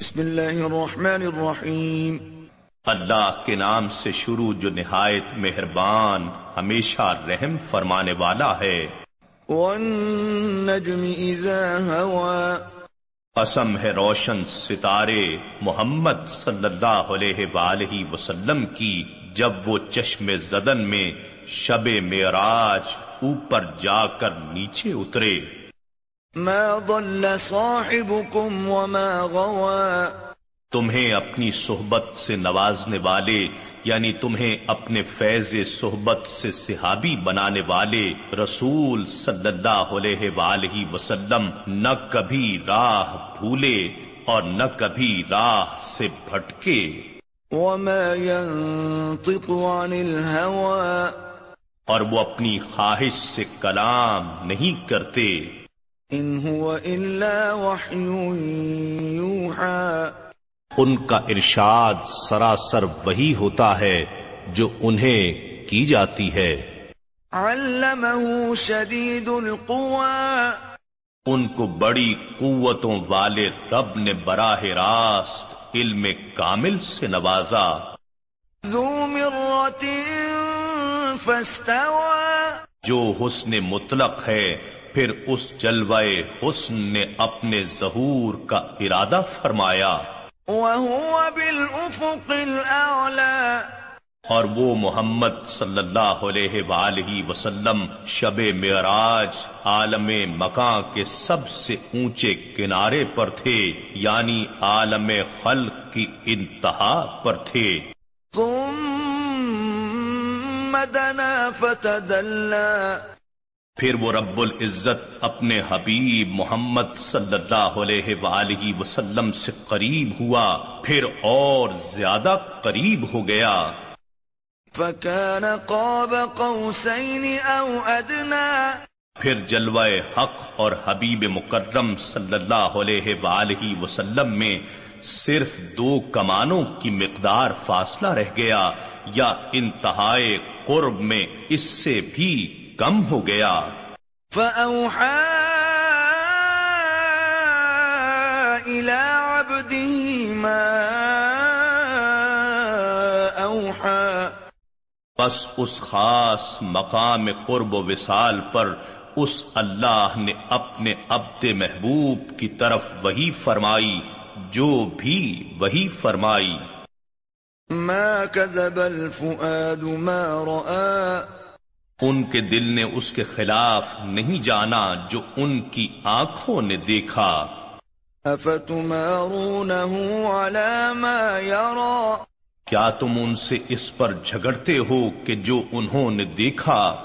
بسم اللہ الرحمن الرحیم۔ اللہ کے نام سے شروع جو نہایت مہربان ہمیشہ رحم فرمانے والا ہے۔ والنجم اذا ہوا۔ قسم ہے روشن ستارے محمد صلی اللہ علیہ وآلہ وسلم کی جب وہ چشم زدن میں شب معراج اوپر جا کر نیچے اترے۔ ما ضل صاحبكم وما غوا تمہیں اپنی صحبت سے نوازنے والے یعنی تمہیں اپنے فیض صحبت سے صحابی بنانے والے رسول صلی اللہ علیہ وآلہ وسلم نہ کبھی راہ بھولے اور نہ کبھی راہ سے بھٹکے۔ وما ينطق عن الهوى. اور وہ اپنی خواہش سے کلام نہیں کرتے۔ ان هو الا وحی یوحى ان کا ارشاد سراسر وہی ہوتا ہے جو انہیں کی جاتی ہے۔ علمه شدید القوى. ان کو بڑی قوتوں والے رب نے براہ راست علم کامل سے نوازا۔ ذو مرة فاستوى. جو حسن مطلق ہے پھر اس جلوے حسن نے اپنے ظہور کا ارادہ فرمایا۔ وهو بالافق الاعلى اور وہ محمد صلی اللہ علیہ وآلہ وسلم شب معراج عالم مکان کے سب سے اونچے کنارے پر تھے یعنی عالم خلق کی انتہا پر تھے۔ ثم دنا فتدلى۔ پھر وہ رب العزت اپنے حبیب محمد صلی اللہ علیہ وآلہ وسلم سے قریب ہوا پھر اور زیادہ قریب ہو گیا۔ فكان قاب قوسين او ادنى پھر جلوہ حق اور حبیب مکرم صلی اللہ علیہ وآلہ وسلم میں صرف دو کمانوں کی مقدار فاصلہ رہ گیا یا انتہائے قرب میں اس سے بھی کم ہو گیا۔ فأوحى إلى عبده ما أوحى۔ بس اس خاص مقام قرب و وصال پر اس اللہ نے اپنے عبد محبوب کی طرف وہی فرمائی جو بھی وہی فرمائی۔ ما كذب الفؤاد ما رأى۔ ان کے دل نے اس کے خلاف نہیں جانا جو ان کی آنکھوں نے دیکھا۔ افتمارونه على ما يرى؟ کیا تم ان سے اس پر جھگڑتے ہو کہ جو انہوں نے دیکھا؟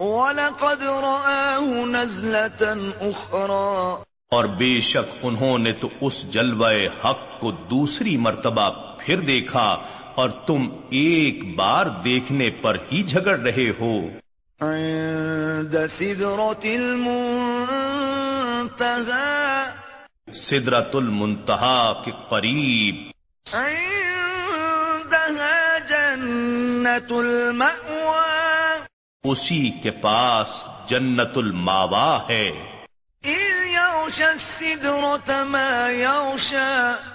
ولقد رآه نزلة أخرى۔ اور بے شک انہوں نے تو اس جلوہ حق کو دوسری مرتبہ پھر دیکھا۔ اور تم ایک بار دیکھنے پر ہی جھگڑ رہے ہو۔ عند المنتهى. سدرت المنتہا کے قریب۔ عندها جنة المأوى. اسی کے پاس جنت الماوا ہے۔ إذ يغشى السدرة ما يغشى.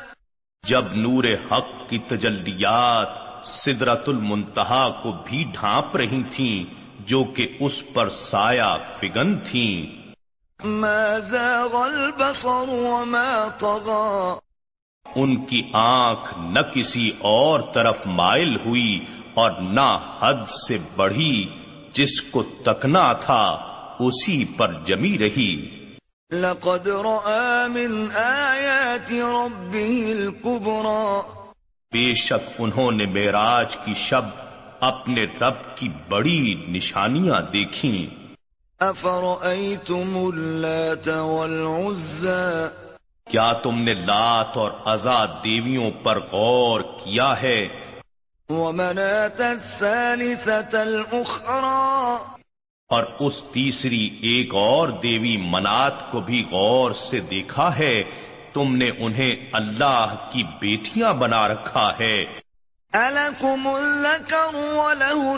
جب نور حق کی تجلیات سدرت المنتہا کو بھی ڈھانپ رہی تھیں جو کہ اس پر سایہ فگن تھیں۔ ما زاغ البصر وما طغى۔ ان کی آنکھ نہ کسی اور طرف مائل ہوئی اور نہ حد سے بڑھی جس کو تکنا تھا اسی پر جمی رہی۔ لقد رأى من آيات ربه الكبرى. بے شک انہوں نے معراج کی شب اپنے رب کی بڑی نشانیاں دیکھیں۔ أفرأيتم اللات والعزى؟ کیا تم نے لات اور ازاد دیویوں پر غور کیا ہے؟ ومناة الثالثة الأخرى. اور اس تیسری ایک اور دیوی منات کو بھی غور سے دیکھا ہے تم نے انہیں اللہ کی بیٹیاں بنا رکھا ہے۔ وله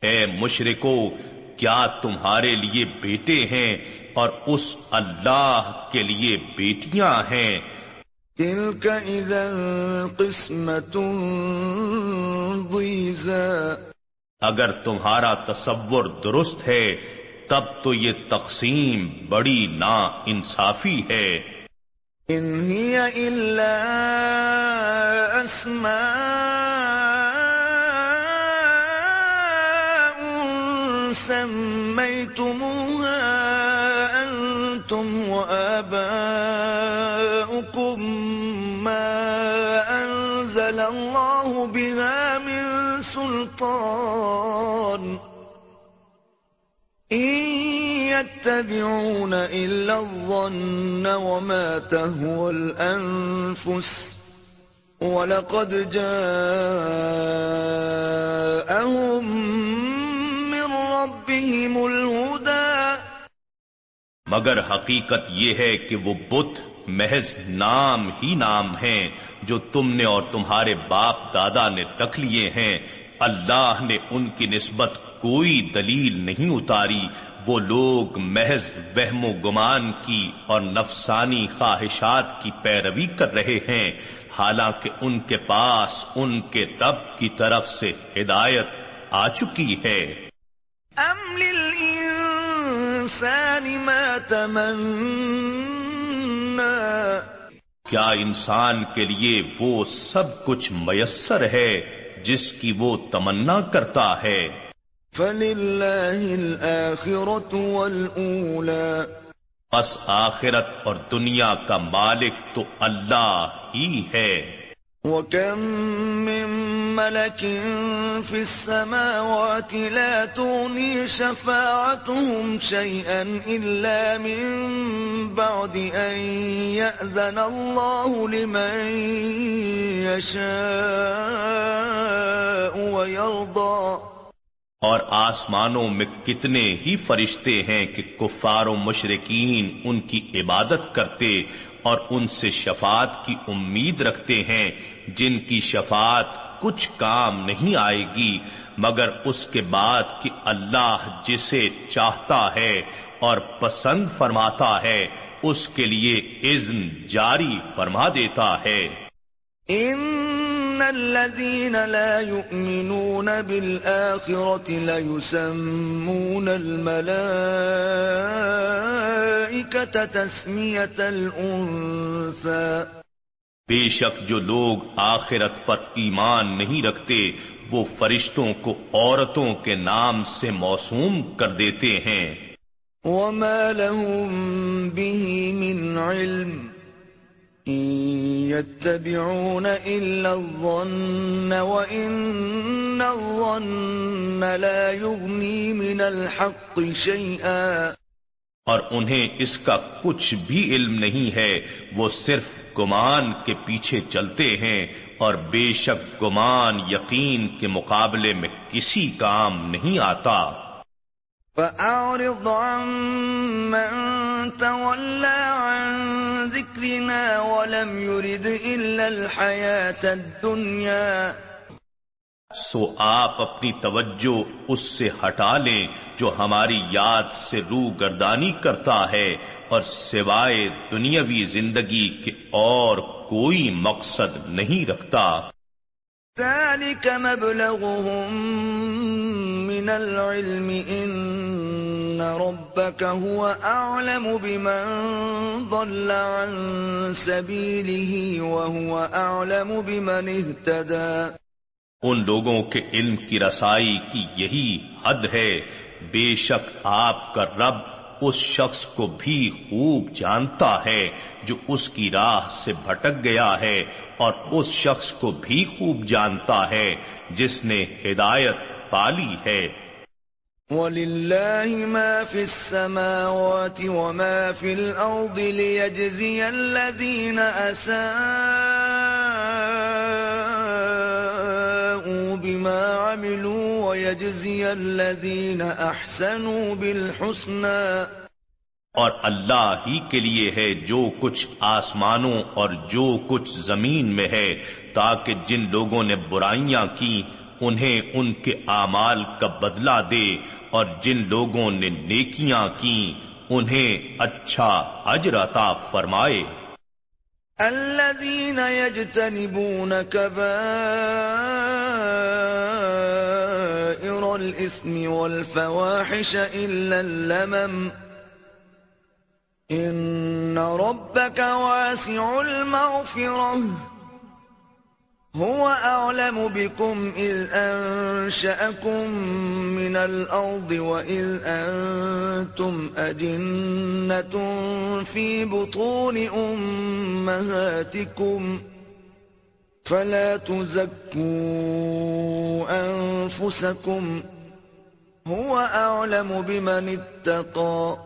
اے مشرکو کیا تمہارے لیے بیٹے ہیں اور اس اللہ کے لیے بیٹیاں ہیں؟ تلك اذا قسمة ضيزى۔ اگر تمہارا تصور درست ہے، تب تو یہ تقسیم بڑی نا انصافی ہے۔ ان هي الا اسماء سميتموها انتم وآباؤكم سلطان ان يتبعون الا الظن وما تهوى الانفس ولقد جاءهم من ربهم الهدى مگر حقیقت یہ ہے کہ وہ بت، محض نام ہی نام ہیں جو تم نے اور تمہارے باپ دادا نے رکھ لیے ہیں اللہ نے ان کی نسبت کوئی دلیل نہیں اتاری۔ وہ لوگ محض وہم و گمان کی اور نفسانی خواہشات کی پیروی کر رہے ہیں۔ حالانکہ ان کے پاس ان کے رب کی طرف سے ہدایت آ چکی ہے۔ ام للانسان ما تمنى کیا انسان کے لیے وہ سب کچھ میسر ہے جس کی وہ تمنا کرتا ہے؟ الآخرة والأولى۔ پس آخرت اور دنیا کا مالک تو اللہ ہی ہے۔ وكم من ملك في السماوات لا تغني شفاعتهم شيئا إلا من بعد أن يأذن الله لمن يشاء ويرضى. اور آسمانوں میں کتنے ہی فرشتے ہیں کہ کفار و مشرقین ان کی عبادت کرتے اور ان سے شفاعت کی امید رکھتے ہیں، جن کی شفاعت کچھ کام نہیں آئے گی، مگر اس کے بعد کہ اللہ جسے چاہتا ہے اور پسند فرماتا ہے، اس کے لیے اذن جاری فرما دیتا ہے۔ ان الذين لا يؤمنون بالآخرة ليسمون الملائكة تسمية الأنثى بے شک جو لوگ آخرت پر ایمان نہیں رکھتے، وہ فرشتوں کو عورتوں کے نام سے موسوم کر دیتے ہیں۔ وما لهم به من علم إن يتبعون إلا الظن وإن الظن لا يغني من الحق شيئا۔ اور انہیں اس کا کچھ بھی علم نہیں ہے، وہ صرف گمان کے پیچھے چلتے ہیں اور بے شک گمان یقین کے مقابلے میں کسی کام نہیں آتا۔ فأعرض عن من تولى عن ذكرنا ولم يرد إلا الحياة الدنيا۔ سو آپ اپنی توجہ اس سے ہٹا لیں جو ہماری یاد سے روح گردانی کرتا ہے اور سوائے دنیاوی زندگی کے اور کوئی مقصد نہیں رکھتا۔ ذلك مبلغهم من العلم إن ربك هو أعلم بمن ضل عن سبيله وهو أعلم بمن اهتدى۔ ان لوگوں کے علم کی رسائی کی یہی حد ہے۔ بے شک آپ کا رب اس شخص کو بھی خوب جانتا ہے جو اس کی راہ سے بھٹک گیا ہے اور اس شخص کو بھی خوب جانتا ہے جس نے ہدایت پالی ہے۔ وَلِلَّهِ مَا فِي السَّمَاوَاتِ وَمَا فِي الْأَرْضِ لِيَجْزِيَ الَّذِينَ أَسَاءُوا بِمَا عَمِلُوا وَيَجْزِيَ الَّذِينَ أَحْسَنُوا بِالْحُسْنَى. اور اللہ ہی کے لیے ہے جو کچھ آسمانوں اور جو کچھ زمین میں ہے، تاکہ جن لوگوں نے برائیاں کی انہیں ان کے اعمال کا بدلہ دے اور جن لوگوں نے نیکیاں کی انہیں اچھا اجر عطا فرمائے۔ الذين يجتنبون كبائر الإثم والفواحش إلا اللمم. إن ربك واسع المغفرة. هو أعلم بكم إذ أنشأكم من الأرض وإذ أنتم أجنة في بطون أمهاتكم فلا تزكوا أنفسكم هو أعلم بمن اتقى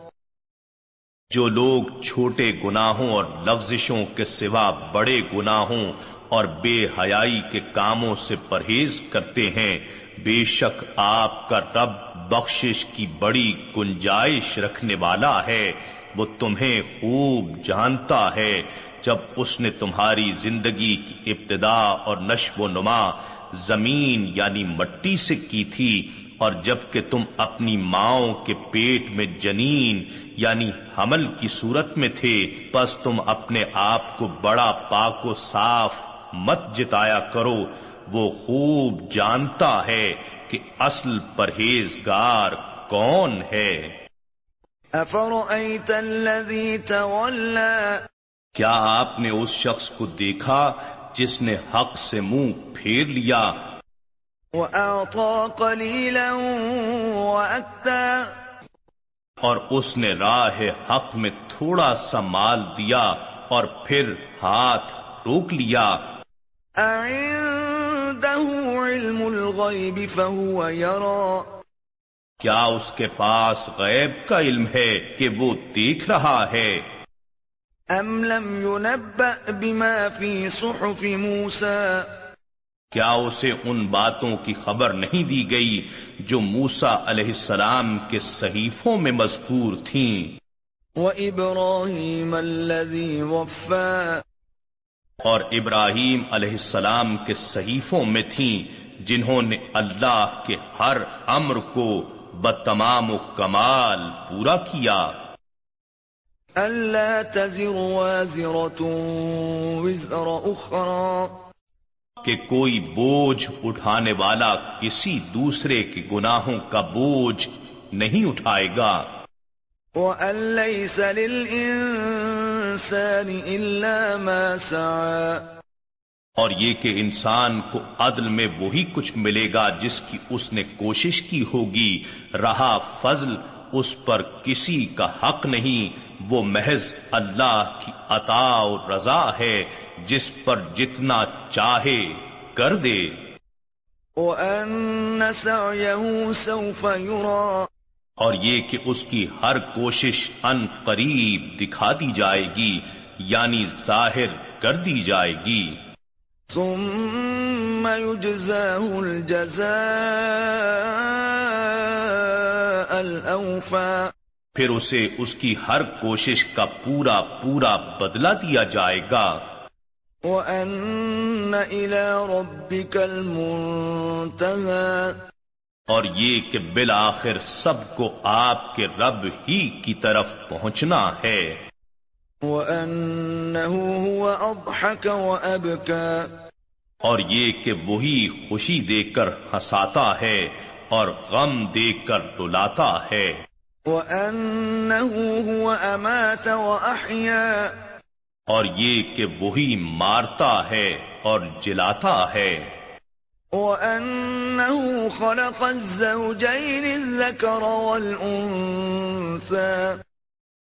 جو لوگ چھوٹے گناہوں اور لفزشوں کے سوا بڑے گناہوں اور بے حیائی کے کاموں سے پرہیز کرتے ہیں۔ بے شک آپ کا رب بخشش کی بڑی گنجائش رکھنے والا ہے۔ وہ تمہیں خوب جانتا ہے۔ جب اس نے تمہاری زندگی کی ابتدا اور نشو و نما زمین یعنی مٹی سے کی تھی، اور جبکہ تم اپنی ماؤں کے پیٹ میں جنین یعنی حمل کی صورت میں تھے بس تم اپنے آپ کو بڑا پاک و صاف مت جتایا کرو وہ خوب جانتا ہے کہ اصل پرہیزگار کون ہے۔ کیا آپ نے اس شخص کو دیکھا جس نے حق سے منہ پھیر لیا؟ اور اس نے راہ حق میں تھوڑا سا مال دیا اور پھر ہاتھ روک لیا۔ علم الغیب فهو يرى۔ کیا اس کے پاس غیب کا علم ہے کہ وہ دیکھ رہا ہے؟ ام لم ينبأ بما في صحف موسى۔ کیا اسے ان باتوں کی خبر نہیں دی گئی جو موسا علیہ السلام کے صحیفوں میں مذکور تھیں؟ وَإِبْرَاهِيمَ الَّذِي وَفَّى۔ اور ابراہیم علیہ السلام کے صحیفوں میں تھیں جنہوں نے اللہ کے ہر امر کو بتمام و کمال پورا کیا۔ اللہ تزر وزر اخرى کہ کوئی بوجھ اٹھانے والا کسی دوسرے کے گناہوں کا بوجھ نہیں اٹھائے گا۔ وَأَن لَيْسَ لِلْإِنسَانِ إِلَّا مَا سَعَى. اور یہ کہ انسان کو عدل میں وہی کچھ ملے گا جس کی اس نے کوشش کی ہوگی رہا فضل اس پر کسی کا حق نہیں وہ محض اللہ کی عطا و رضا ہے جس پر جتنا چاہے کر دے۔ وَأَنَّ سَعْيَهُ سَوْفَ يُرَى۔ اور یہ کہ اس کی ہر کوشش ان قریب دکھا دی جائے گی یعنی ظاہر کر دی جائے گی۔ ثم يجزاه الجزاء الأوفى۔ پھر اسے اس کی ہر کوشش کا پورا پورا بدلہ دیا جائے گا۔ وَأَنَّ إِلَىٰ رَبِّكَ الْمُنْتَهَى۔ اور یہ کہ بالآخر سب کو آپ کے رب ہی کی طرف پہنچنا ہے۔ وَأَنَّهُ هُوَ أَضْحَكَ وَأَبْكَى۔ اور یہ کہ وہی خوشی دے کر ہنساتا ہے اور غم دے کر رلاتا ہے۔ وَأَنَّهُ هُوَ أَمَاتَ وَأَحْيَا۔ اور یہ کہ وہی مارتا ہے اور جلاتا ہے۔ وَأَنَّهُ خَلَقَ الزَّوْجَيْنِ الذَّكَرَ وَالْأُنثَى۔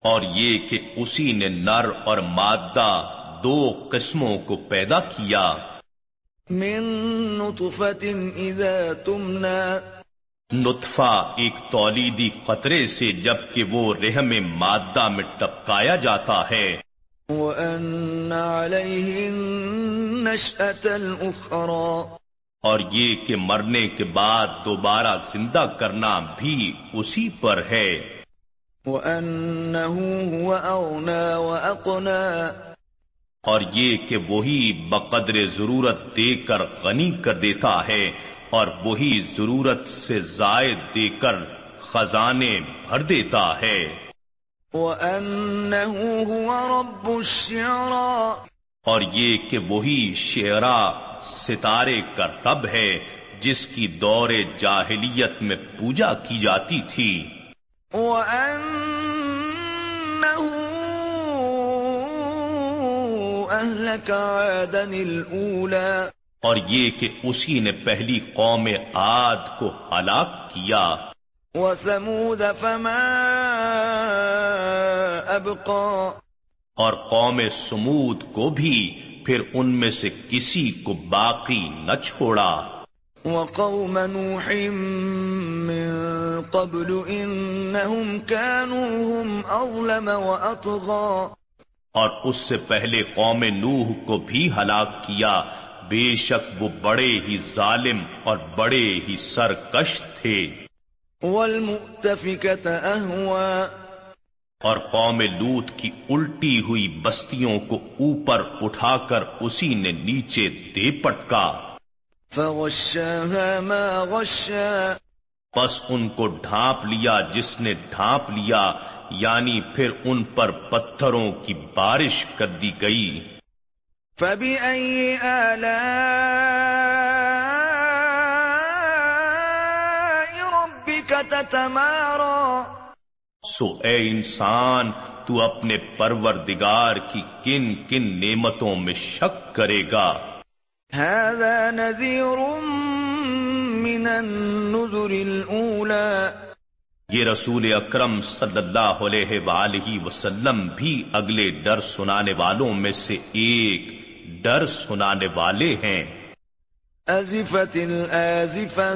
اور یہ کہ اسی نے نر اور مادہ دو قسموں کو پیدا کیا۔ من نطفة اذا تمنا نطفہ ایک تولیدی قطرے سے جبکہ وہ رحم مادہ میں ٹپکایا جاتا ہے۔ وَأَنَّ عَلَيْهِ النَّشْأَةَ الْأُخْرَى۔ اور یہ کہ مرنے کے بعد دوبارہ زندہ کرنا بھی اسی پر ہے۔ وَأَنَّهُ هُوَ أَغْنَى وَأَقْنَى۔ اور یہ کہ وہی بقدر ضرورت دے کر غنی کر دیتا ہے اور وہی ضرورت سے زائد دے کر خزانے بھر دیتا ہے۔ وَأَنَّهُ هُوَ رَبُّ الشِّعْرَى۔ اور یہ کہ وہی شعرا ستارے کا رب ہے جس کی دور جاہلیت میں پوجا کی جاتی تھی۔ اور یہ کہ اسی نے پہلی قوم عاد کو ہلاک کیا۔ وَثَمُودَ فَمَا أَبْقَى۔ اور قوم سمود کو بھی پھر ان میں سے کسی کو باقی نہ چھوڑا۔ وقوم نوح من قبل انہم كانوا هم اظلم واطغى اور اس سے پہلے قوم نوح کو بھی ہلاک کیا۔ بے شک وہ بڑے ہی ظالم اور بڑے ہی سرکش تھے۔ والمؤتفكة اهوا اور قوم لوت کی الٹی ہوئی بستیوں کو اوپر اٹھا کر اسی نے نیچے دے پٹکا۔ فغشاها ما غشا۔ بس ان کو ڈھانپ لیا جس نے ڈھانپ لیا یعنی پھر ان پر پتھروں کی بارش کر دی گئی۔ فبأي آلاء ربك تتمارى؟ سو اے انسان تو اپنے پروردگار کی کن کن نعمتوں میں شک کرے گا۔ هذا من النذر الاولى یہ رسول اکرم صلی اللہ علیہ وآلہ وسلم بھی اگلے ڈر سنانے والوں میں سے ایک ڈر سنانے والے ہیں۔ ازفت الازفہ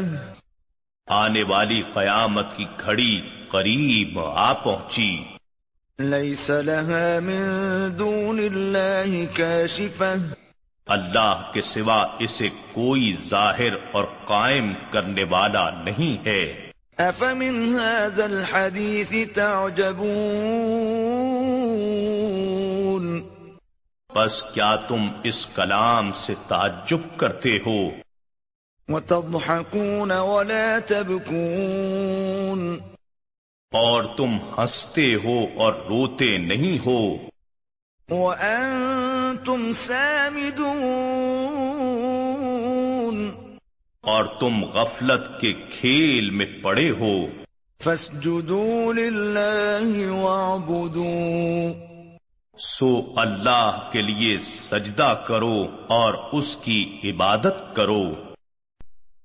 آنے والی قیامت کی گھڑی قریب آ پہنچی۔ لیس لها من دون اللہ کاشفہ اللہ کے سوا اسے کوئی ظاہر اور قائم کرنے والا نہیں ہے۔ افمن هذا الحديث تعجبون؟ بس کیا تم اس کلام سے تعجب کرتے ہو؟ وتضحكون ولا تبكون اور تم ہنستے ہو اور روتے نہیں ہو وأنتم سامدون اور تم غفلت کے کھیل میں پڑے ہو فاسجدوا لله واعبدوا سو اللہ کے لیے سجدہ کرو اور اس کی عبادت کرو